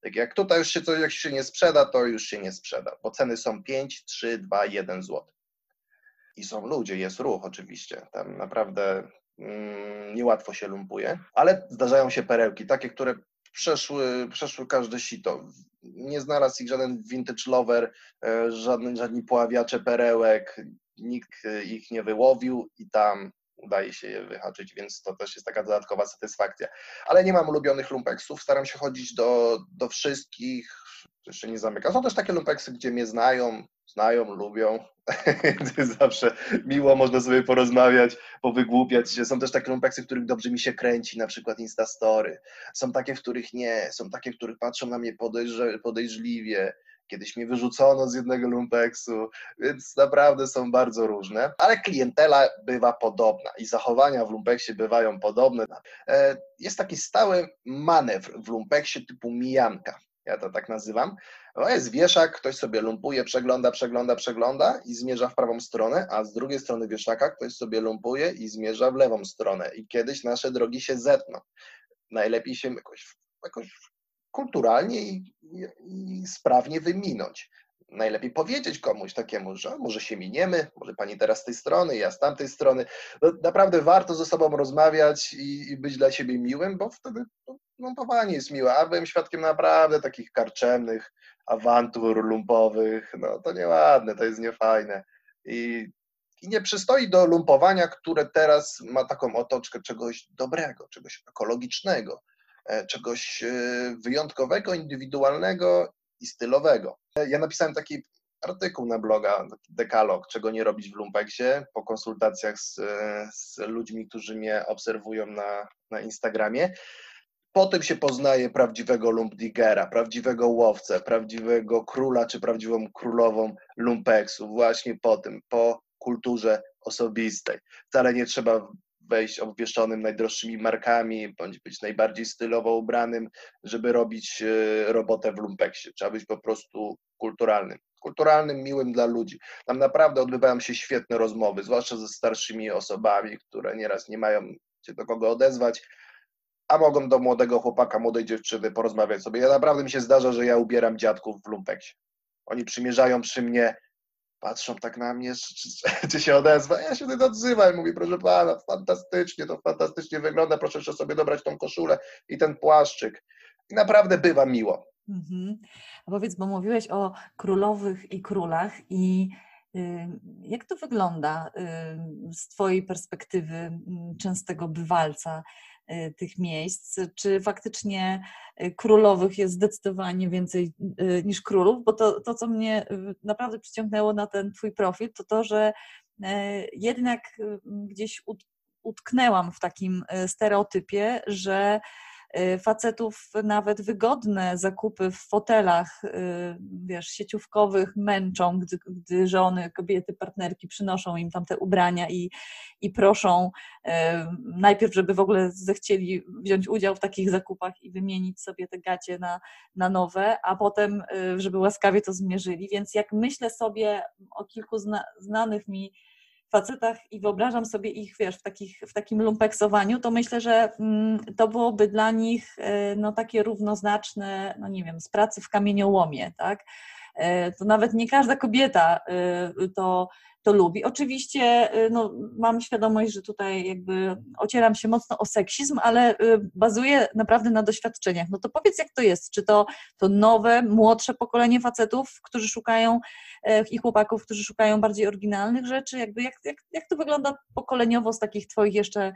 Tak jak tutaj już się coś jak się nie sprzeda, to już się nie sprzeda, bo ceny są 5, 3, 2, 1 zł. I są ludzie, jest ruch oczywiście. Tam naprawdę niełatwo się lumpuje, ale zdarzają się perełki, takie, które przeszły, przeszły każde sito. Nie znalazł ich żaden vintage lover, e, żadni, żadni poławiacze perełek, nikt e, ich nie wyłowił i tam udaje się je wyhaczyć, więc to też jest taka dodatkowa satysfakcja. Ale nie mam ulubionych lumpeksów, staram się chodzić do, do wszystkich, jeszcze nie zamykam. Są też takie lumpeksy, gdzie mnie znają, znają, lubią. Zawsze miło można sobie porozmawiać, powygłupiać się. Są też takie lumpeksy, w których dobrze mi się kręci, na przykład Instastory. Są takie, w których nie. Są takie, w których patrzą na mnie podejrz podejrzliwie. Kiedyś mnie wyrzucono z jednego lumpeksu, więc naprawdę są bardzo różne, ale klientela bywa podobna i zachowania w lumpeksie bywają podobne. E, jest taki stały manewr w lumpeksie typu mijanka ja to tak nazywam. To jest wieszak, ktoś sobie lumpuje, przegląda, przegląda, przegląda i zmierza w prawą stronę, a z drugiej strony wieszaka ktoś sobie lumpuje i zmierza w lewą stronę. I kiedyś nasze drogi się zetną. Najlepiej się jakoś, jakoś kulturalnie i, i, i sprawnie wyminąć najlepiej powiedzieć komuś takiemu, że może się miniemy, może pani teraz z tej strony, ja z tamtej strony. No, naprawdę warto ze sobą rozmawiać i, i być dla siebie miłym, bo wtedy no, montowanie jest miłe. A byłem świadkiem naprawdę takich karczemnych awantur lumpowych, no to nieładne, to jest niefajne. I, I nie przystoi do lumpowania, które teraz ma taką otoczkę czegoś dobrego, czegoś ekologicznego, e, czegoś e, wyjątkowego, indywidualnego i stylowego. Ja napisałem taki artykuł na bloga, dekalog, czego nie robić w lumpeksie, po konsultacjach z, z ludźmi, którzy mnie obserwują na, na Instagramie. Po tym się poznaje prawdziwego lumpdigera, prawdziwego łowcę, prawdziwego króla czy prawdziwą królową lumpeksu. Właśnie po tym, po kulturze osobistej. Wcale nie trzeba wejść obwieszonym najdroższymi markami, bądź być najbardziej stylowo ubranym, żeby robić e, robotę w lumpeksie. Trzeba być po prostu kulturalnym kulturalnym, miłym dla ludzi. Tam naprawdę odbywają się świetne rozmowy, zwłaszcza ze starszymi osobami, które nieraz nie mają się do kogo odezwać, a mogą do młodego chłopaka, młodej dziewczyny porozmawiać sobie. Ja naprawdę mi się zdarza, że ja ubieram dziadków w lumpeksie. Oni przymierzają przy mnie, patrzą tak na mnie, czy, czy, się odezwa. Ja się wtedy odzywam i mówię, proszę pana, fantastycznie, to fantastycznie wygląda, proszę jeszcze sobie dobrać tą koszulę i ten płaszczyk. I naprawdę bywa miło. Mhm. A powiedz, bo mówiłeś o królowych i królach i jak to wygląda z Twojej perspektywy częstego bywalca y, tych miejsc? Czy faktycznie y, królowych jest zdecydowanie więcej y, niż królów? Bo to, to co mnie naprawdę przyciągnęło na ten Twój profil, to to, że e, jednak gdzieś utknęłam w takim stereotypie, że facetów nawet wygodne zakupy w fotelach, y, wiesz, sieciówkowych męczą, gdy, gdy żony, kobiety, partnerki przynoszą im tam te ubrania i, i proszą y, najpierw, żeby w ogóle zechcieli wziąć udział w takich zakupach i wymienić sobie te gacie na, na nowe, a potem, żeby łaskawie to zmierzyli. Więc jak myślę sobie o kilku zna, znanych mi facetach i wyobrażam sobie ich, wiesz, w, takich, w takim lumpeksowaniu, to myślę, że mm, to byłoby dla nich e, no, takie równoznaczne, no nie wiem, z pracy w kamieniołomie, tak? E, to nawet nie każda kobieta e, to to lubi. Oczywiście y, no, mam świadomość, że tutaj jakby ocieram się mocno o seksizm, ale y, bazuję naprawdę na doświadczeniach. No to powiedz, jak to jest? Czy to, to nowe, młodsze pokolenie facetów, którzy szukają e, i chłopaków, którzy szukają bardziej oryginalnych rzeczy? Jakby jak, jak, jak to wygląda pokoleniowo z takich Twoich jeszcze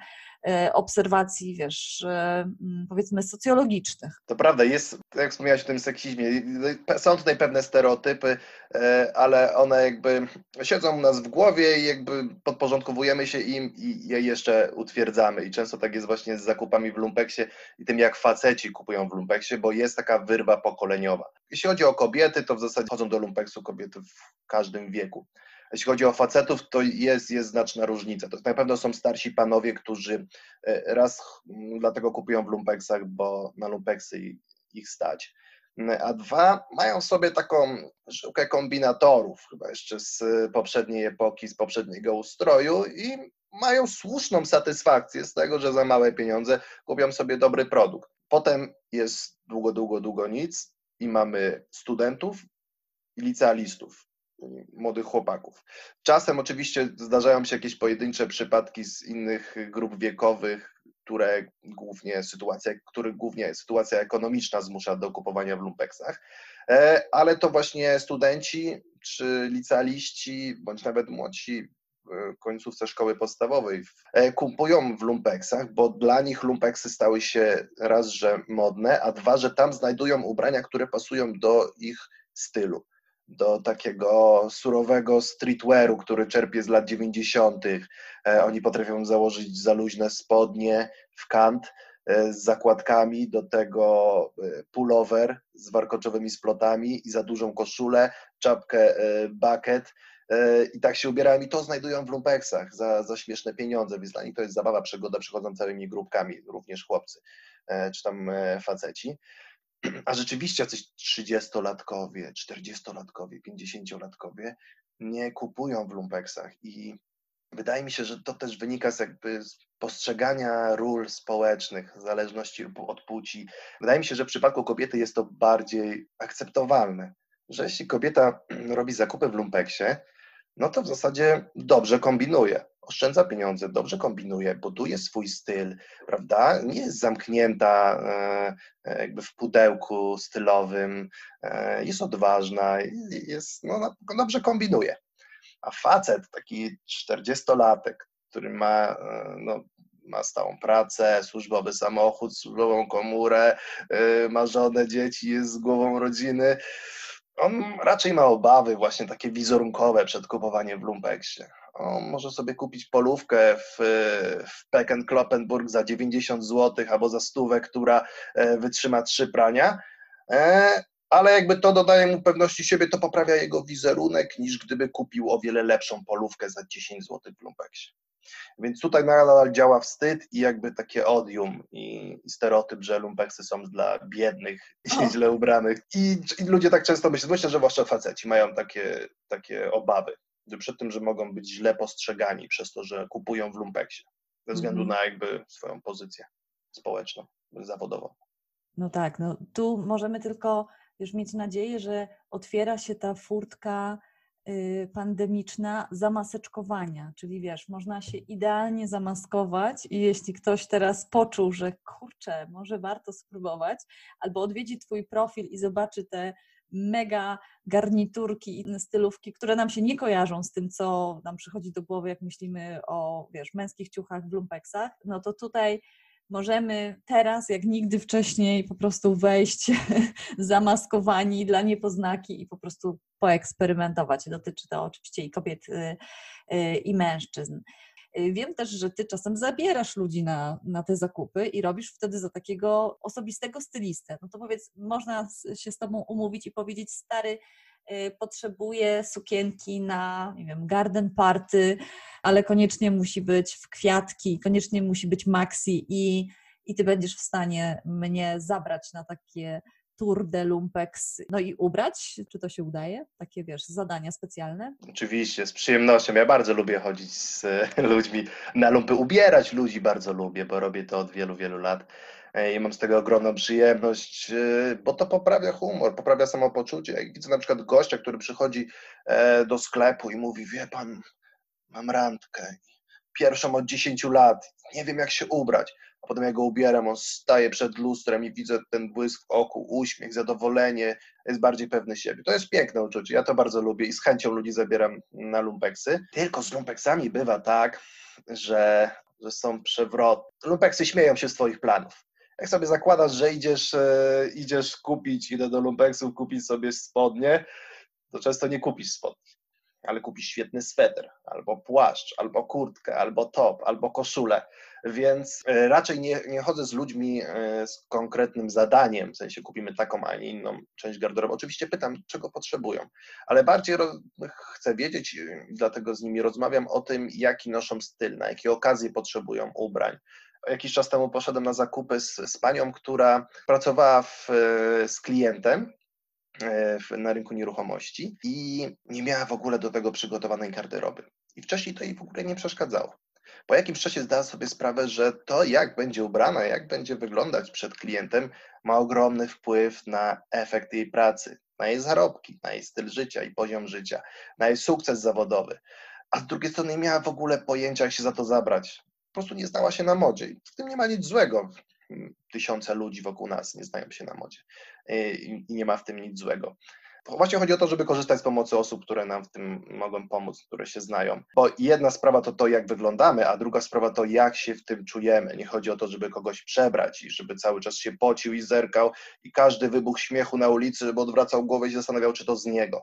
e, obserwacji, wiesz, mm, powiedzmy socjologicznych? To prawda, jest, jak wspomniałeś o tym seksizmie, są tutaj pewne stereotypy, e, ale one jakby siedzą u nas nas w głowie i jakby podporządkowujemy się im i je jeszcze utwierdzamy. I często tak jest właśnie z zakupami w lumpeksie i tym, jak faceci kupują w lumpeksie, bo jest taka wyrwa pokoleniowa. Jeśli chodzi o kobiety, to w zasadzie chodzą do lumpeksu kobiety w każdym wieku. Jeśli chodzi o facetów, to jest, jest znaczna różnica. To na pewno są starsi panowie, którzy e, raz dlatego kupują w lumpeksach, bo na lumpeksy ich stać a dwa mają sobie taką sztukę kombinatorów, chyba jeszcze z poprzedniej epoki, z poprzedniego ustroju i mają słuszną satysfakcję z tego, że za małe pieniądze kupią sobie dobry produkt. Potem jest długo, długo, długo nic i mamy studentów i licealistów, młodych chłopaków. Czasem oczywiście zdarzają się jakieś pojedyncze przypadki z innych grup wiekowych, które głównie sytuacja, których głównie sytuacja ekonomiczna zmusza do kupowania w lumpeksach, e, ale to właśnie studenci czy licealiści, bądź nawet młodsi w końcówce szkoły podstawowej e, kupują w lumpeksach, bo dla nich lumpeksy stały się raz, że modne, a dwa, że tam znajdują ubrania, które pasują do ich stylu do takiego surowego streetwearu, który czerpie z lat 90. E, oni potrafią założyć za luźne spodnie w kant e, z zakładkami, do tego e, pullover z warkoczowymi splotami i za dużą koszulę, czapkę bucket i tak się ubierają i to znajdują w lumpeksach za, za śmieszne pieniądze, więc dla nich to jest zabawa, przygoda, przychodzą całymi grupkami, również chłopcy czy tam faceci. A rzeczywiście jacyś 30-latkowie, 40-latkowie, 50-latkowie nie kupują w lumpeksach i wydaje mi się, że to też wynika z jakby z postrzegania ról społecznych, w zależności od płci. Wydaje mi się, że w przypadku kobiety jest to bardziej akceptowalne, że jeśli kobieta robi zakupy w lumpeksie, no to w zasadzie dobrze kombinuje. Oszczędza pieniądze, dobrze kombinuje, buduje swój styl, prawda? Nie jest zamknięta e, jakby w pudełku stylowym, e, jest odważna, jest, no, dobrze kombinuje. A facet, taki czterdziestolatek, który ma, e, no, ma stałą pracę, służbowy samochód, służbową komórę, ma żonę, dzieci, jest głową rodziny, on raczej ma obawy właśnie takie wizerunkowe przed kupowaniem w Lumpeksie. On może sobie kupić polówkę w, w Pecken Kloppenburg za 90 zł albo za stówę, która e, wytrzyma trzy prania, e, ale jakby to dodaje mu pewności siebie, to poprawia jego wizerunek, niż gdyby kupił o wiele lepszą polówkę za 10 zł w Lumpeksie. Więc tutaj nadal działa wstyd i jakby takie odium i, i stereotyp, że lumpeksy są dla biednych i źle ubranych. I, I, ludzie tak często myślą, myślę, że zwłaszcza faceci mają takie, takie obawy przed tym, że mogą być źle postrzegani przez to, że kupują w lumpeksie, ze względu mm na jakby swoją pozycję społeczną, zawodową. No tak, no tu możemy tylko już mieć nadzieję, że otwiera się ta furtka pandemiczna zamaseczkowania, czyli wiesz, można się idealnie zamaskować i jeśli ktoś teraz poczuł, że kurczę, może warto spróbować, albo odwiedzi Twój profil i zobaczy te mega garniturki i stylówki, które nam się nie kojarzą z tym, co nam przychodzi do głowy, jak myślimy o, wiesz, męskich ciuchach w lumpeksach, no to tutaj możemy teraz, jak nigdy wcześniej, po prostu wejść zamaskowani dla niepoznaki i po prostu poeksperymentować. Dotyczy to oczywiście i kobiet, y, y, i mężczyzn. Y, wiem też, że ty czasem zabierasz ludzi na, na te zakupy i robisz wtedy za takiego osobistego stylistę. No to powiedz, można się z tobą umówić i powiedzieć, stary, potrzebuję sukienki na, nie wiem, garden party, ale koniecznie musi być w kwiatki, koniecznie musi być maxi i, i ty będziesz w stanie mnie zabrać na takie Tour de Lumpex, no i ubrać? Czy to się udaje? Takie, wiesz, zadania specjalne? Oczywiście, z przyjemnością. Ja bardzo lubię chodzić z ludźmi na lumpy, ubierać ludzi bardzo lubię, bo robię to od wielu, wielu lat i mam z tego ogromną przyjemność, e, bo to poprawia humor, poprawia samopoczucie. Jak widzę na przykład gościa, który przychodzi e, do sklepu i mówi, wie pan, mam randkę, pierwszą od 10 lat, nie wiem jak się ubrać a potem ja go ubieram, on staje przed lustrem i widzę ten błysk w oku, uśmiech, zadowolenie, jest bardziej pewny siebie. To jest piękne uczucie, ja to bardzo lubię i z chęcią ludzi zabieram na lumpeksy. Tylko z lumpeksami bywa tak, że, że są przewroty. Lumpeksy śmieją się z twoich planów. Jak sobie zakładasz, że idziesz, e, idziesz kupić, idę do lumpeksów kupić sobie spodnie, to często nie kupisz spodni ale kupisz świetny sweter, albo płaszcz, albo kurtkę, albo top, albo koszulę. Więc e, raczej nie, nie chodzę z ludźmi e, z konkretnym zadaniem, w sensie kupimy taką, a nie inną część garderoby. Oczywiście pytam, czego potrzebują, ale bardziej chcę wiedzieć, dlatego z nimi rozmawiam o tym, jaki noszą styl, na jakie okazje potrzebują ubrań. Jakiś czas temu poszedłem na zakupy z, z panią, która pracowała w, e, z klientem na rynku nieruchomości i nie miała w ogóle do tego przygotowanej garderoby. I wcześniej to jej w ogóle nie przeszkadzało. Po jakimś czasie zdała sobie sprawę, że to, jak będzie ubrana, jak będzie wyglądać przed klientem, ma ogromny wpływ na efekt jej pracy, na jej zarobki, na jej styl życia i poziom życia, na jej sukces zawodowy. A z drugiej strony nie miała w ogóle pojęcia, jak się za to zabrać. Po prostu nie znała się na modzie. I w tym nie ma nic złego. Tysiące ludzi wokół nas nie znają się na modzie i nie ma w tym nic złego. Właśnie chodzi o to, żeby korzystać z pomocy osób, które nam w tym mogą pomóc, które się znają. Bo jedna sprawa to to, jak wyglądamy, a druga sprawa to, jak się w tym czujemy. Nie chodzi o to, żeby kogoś przebrać i żeby cały czas się pocił i zerkał i każdy wybuch śmiechu na ulicy, żeby odwracał głowę i się zastanawiał, czy to z niego.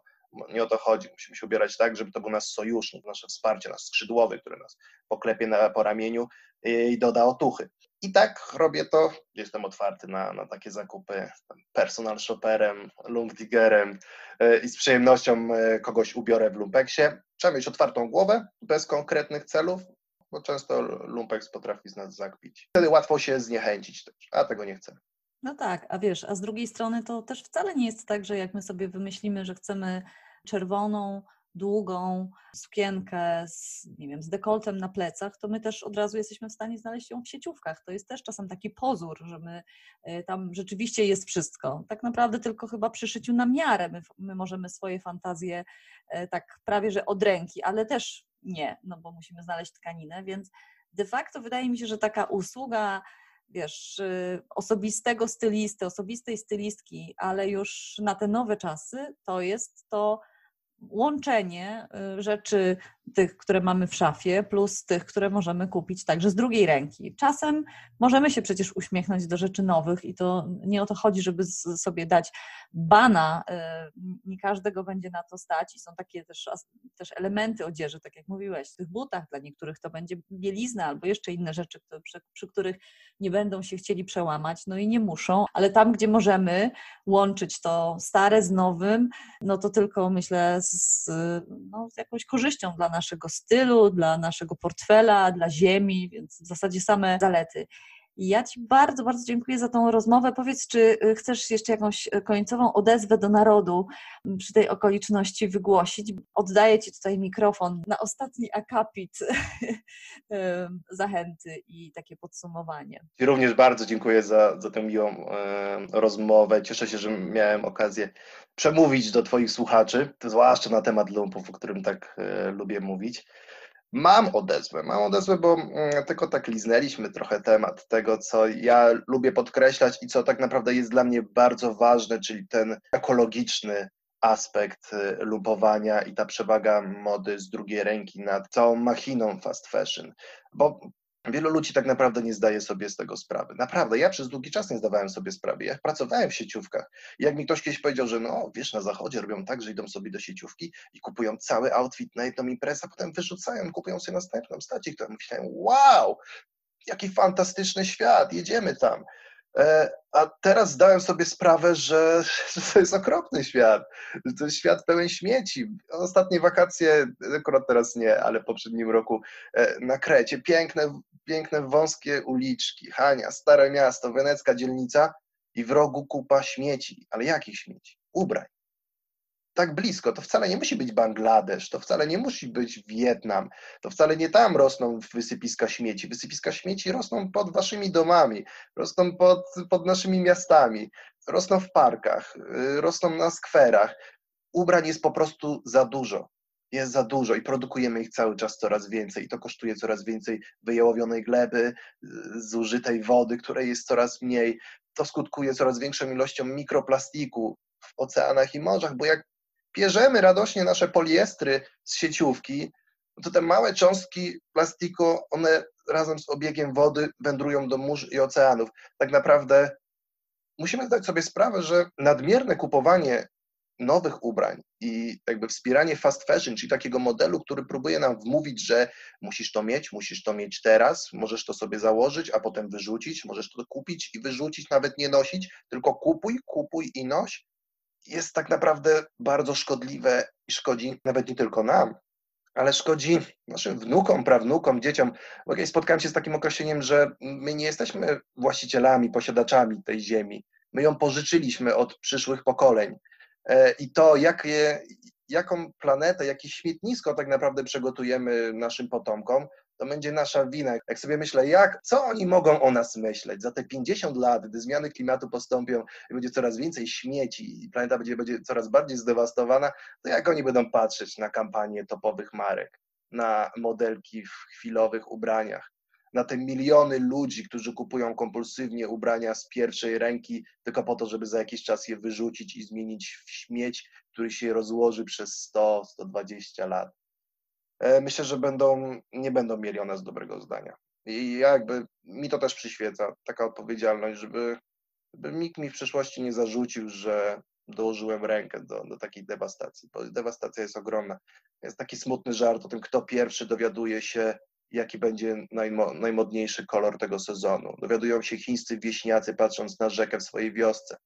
Nie o to chodzi. Musimy się ubierać tak, żeby to był nasz sojusznik, nasze wsparcie, nasz skrzydłowy, który nas poklepie na, po ramieniu i doda otuchy. I tak robię to. Jestem otwarty na, na takie zakupy personal shopperem, lumpdiggerem e, i z przyjemnością e, kogoś ubiorę w lumpeksie. Trzeba mieć otwartą głowę, bez konkretnych celów, bo często lumpeks potrafi z nas zakpić. Wtedy łatwo się zniechęcić też, a tego nie chcę. No tak, a wiesz, a z drugiej strony to też wcale nie jest tak, że jak my sobie wymyślimy, że chcemy czerwoną, długą sukienkę z, nie wiem, z dekoltem na plecach, to my też od razu jesteśmy w stanie znaleźć ją w sieciówkach. To jest też czasem taki pozór, że my e, tam rzeczywiście jest wszystko. Tak naprawdę tylko chyba przy szyciu na miarę my, my możemy swoje fantazje e, tak prawie że od ręki, ale też nie, no bo musimy znaleźć tkaninę, więc de facto wydaje mi się, że taka usługa wiesz, y, osobistego stylisty, osobistej stylistki, ale już na te nowe czasy, to jest to łączenie y, rzeczy tych, które mamy w szafie, plus tych, które możemy kupić także z drugiej ręki. Czasem możemy się przecież uśmiechnąć do rzeczy nowych i to nie o to chodzi, żeby sobie dać bana, y, nie każdego będzie na to stać i są takie też, też elementy odzieży, tak jak mówiłeś, w tych butach, dla niektórych to będzie bielizna albo jeszcze inne rzeczy, przy, przy których nie będą się chcieli przełamać, no i nie muszą, ale tam, gdzie możemy łączyć to stare z nowym, no to tylko myślę z, no, z jakąś korzyścią dla naszego stylu, dla naszego portfela, dla ziemi, więc w zasadzie same zalety. Ja Ci bardzo, bardzo dziękuję za tą rozmowę. Powiedz, czy y, chcesz jeszcze jakąś y, końcową odezwę do narodu przy tej okoliczności wygłosić? Oddaję Ci tutaj mikrofon na ostatni akapit zachęty i takie podsumowanie. Również bardzo dziękuję za, za tę miłą e, rozmowę. Cieszę się, że miałem okazję przemówić do Twoich słuchaczy, zwłaszcza na temat lumpów, o którym tak e, lubię mówić. Mam odezwę, mam odezwę, bo mm, tylko tak liznęliśmy trochę temat tego, co ja lubię podkreślać i co tak naprawdę jest dla mnie bardzo ważne, czyli ten ekologiczny aspekt y, lupowania i ta przewaga mody z drugiej ręki nad całą machiną fast fashion. Bo Wielu ludzi tak naprawdę nie zdaje sobie z tego sprawy. Naprawdę, ja przez długi czas nie zdawałem sobie sprawy. Jak pracowałem w sieciówkach, jak mi ktoś kiedyś powiedział, że no, wiesz, na zachodzie robią tak, że idą sobie do sieciówki i kupują cały outfit na jedną imprezę, a potem wyrzucają, kupują sobie następną stację, to myślałem, wow, jaki fantastyczny świat, jedziemy tam. E, a teraz zdałem sobie sprawę, że, to jest okropny świat, że to jest świat pełen śmieci. Ostatnie wakacje, akurat teraz nie, ale w poprzednim roku e, na Krecie, piękne, piękne wąskie uliczki, Hania, stare miasto, wenecka dzielnica i w rogu kupa śmieci. Ale jakich śmieci? Ubrań tak blisko. To wcale nie musi być Bangladesz, to wcale nie musi być Wietnam, to wcale nie tam rosną wysypiska śmieci. Wysypiska śmieci rosną pod waszymi domami, rosną pod, pod naszymi miastami, rosną w parkach, y, rosną na skwerach. Ubrań jest po prostu za dużo. Jest za dużo i produkujemy ich cały czas coraz więcej i to kosztuje coraz więcej wyjełowionej gleby, y, zużytej wody, której jest coraz mniej. To skutkuje coraz większą ilością mikroplastiku w oceanach i morzach, bo jak bierzemy radośnie nasze poliestry z sieciówki, to te małe cząstki plastiku, one razem z obiegiem wody wędrują do mórz i oceanów. Tak naprawdę musimy zdać sobie sprawę, że nadmierne kupowanie nowych ubrań i jakby wspieranie fast fashion, czyli takiego modelu, który próbuje nam wmówić, że musisz to mieć, musisz to mieć teraz, możesz to sobie założyć, a potem wyrzucić, możesz to kupić i wyrzucić, nawet nie nosić, tylko kupuj, kupuj i noś, jest tak naprawdę bardzo szkodliwe i szkodzi nawet nie tylko nam, ale szkodzi naszym wnukom, prawnukom, dzieciom. Bo kiedyś spotkałem się z takim określeniem, że my nie jesteśmy właścicielami, posiadaczami tej ziemi. My ją pożyczyliśmy od przyszłych pokoleń. E, I to, jakie, jaką planetę, jakie śmietnisko tak naprawdę przygotujemy naszym potomkom, to będzie nasza wina. Jak sobie myślę, jak, co oni mogą o nas myśleć za te 50 lat, gdy zmiany klimatu postąpią i będzie coraz więcej śmieci i planeta będzie, będzie coraz bardziej zdewastowana, to jak oni będą patrzeć na kampanię topowych marek, na modelki w chwilowych ubraniach, na te miliony ludzi, którzy kupują kompulsywnie ubrania z pierwszej ręki, tylko po to, żeby za jakiś czas je wyrzucić i zmienić w śmieć, który się rozłoży przez 100-120 lat. E, myślę, że będą, nie będą mieli o nas dobrego zdania. I jakby mi to też przyświeca, taka odpowiedzialność, żeby, żeby nikt mi w przyszłości nie zarzucił, że dołożyłem rękę do, do takiej dewastacji, bo dewastacja jest ogromna. Jest taki smutny żart o tym, kto pierwszy dowiaduje się, jaki będzie najmo, najmodniejszy kolor tego sezonu. Dowiadują się chińscy wieśniacy, patrząc na rzekę w swojej wiosce,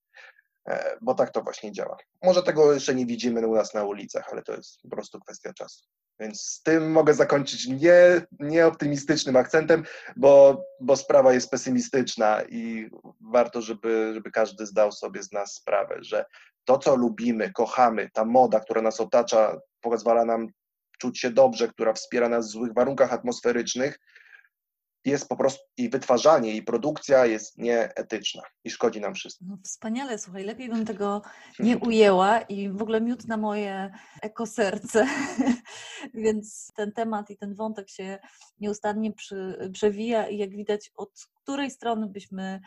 e, bo tak to właśnie działa. Może tego jeszcze nie widzimy u nas na ulicach, ale to jest po prostu kwestia czasu. Więc z tym mogę zakończyć nie, nie optymistycznym akcentem, bo, bo sprawa jest pesymistyczna i warto, żeby, żeby każdy zdał sobie z nas sprawę, że to, co lubimy, kochamy, ta moda, która nas otacza, pozwala nam czuć się dobrze, która wspiera nas w złych warunkach atmosferycznych, jest po prostu i wytwarzanie, i produkcja jest nieetyczna i szkodzi nam wszystkim. No wspaniale, słuchaj, lepiej bym tego nie ujęła i w ogóle miód na moje ekoserce, więc ten temat i ten wątek się nieustannie przy, przewija i jak widać od której strony byśmy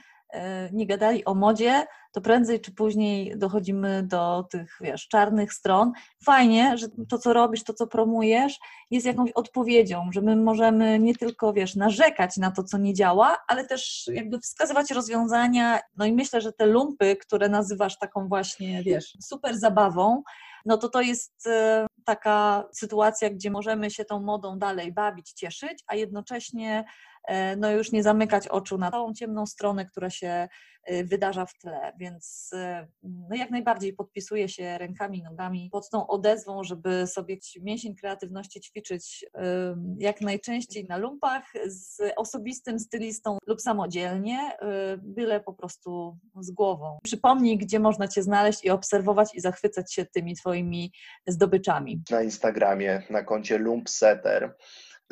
nie gadali o modzie, to prędzej czy później dochodzimy do tych, wiesz, czarnych stron. Fajnie, że to, co robisz, to, co promujesz, jest jakąś odpowiedzią, że my możemy nie tylko, wiesz, narzekać na to, co nie działa, ale też jakby wskazywać rozwiązania. No i myślę, że te lumpy, które nazywasz taką właśnie, wiesz, super zabawą, no to to jest e, taka sytuacja, gdzie możemy się tą modą dalej bawić, cieszyć, a jednocześnie E, no już nie zamykać oczu na całą ciemną stronę, która się e, wydarza w tle, więc e, no jak najbardziej podpisuję się rękami, nogami pod tą odezwą, żeby sobie mięsień kreatywności ćwiczyć jak najczęściej na lumpach z osobistym stylistą lub samodzielnie, byle po prostu z głową. Przypomnij, gdzie można Cię znaleźć i obserwować i zachwycać się tymi Twoimi zdobyczami. Na Instagramie, na koncie Lumpsetter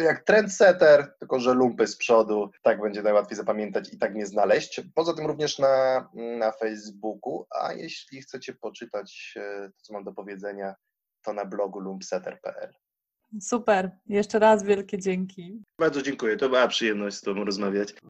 jak trendsetter, tylko że lumpy z przodu, tak będzie najłatwiej zapamiętać i tak mnie znaleźć. Poza tym również na, na Facebooku, a jeśli chcecie poczytać e, to, co mam do powiedzenia, to na blogu lumpsetter.pl. Super, jeszcze raz wielkie dzięki. Bardzo dziękuję, to była przyjemność z Tobą rozmawiać.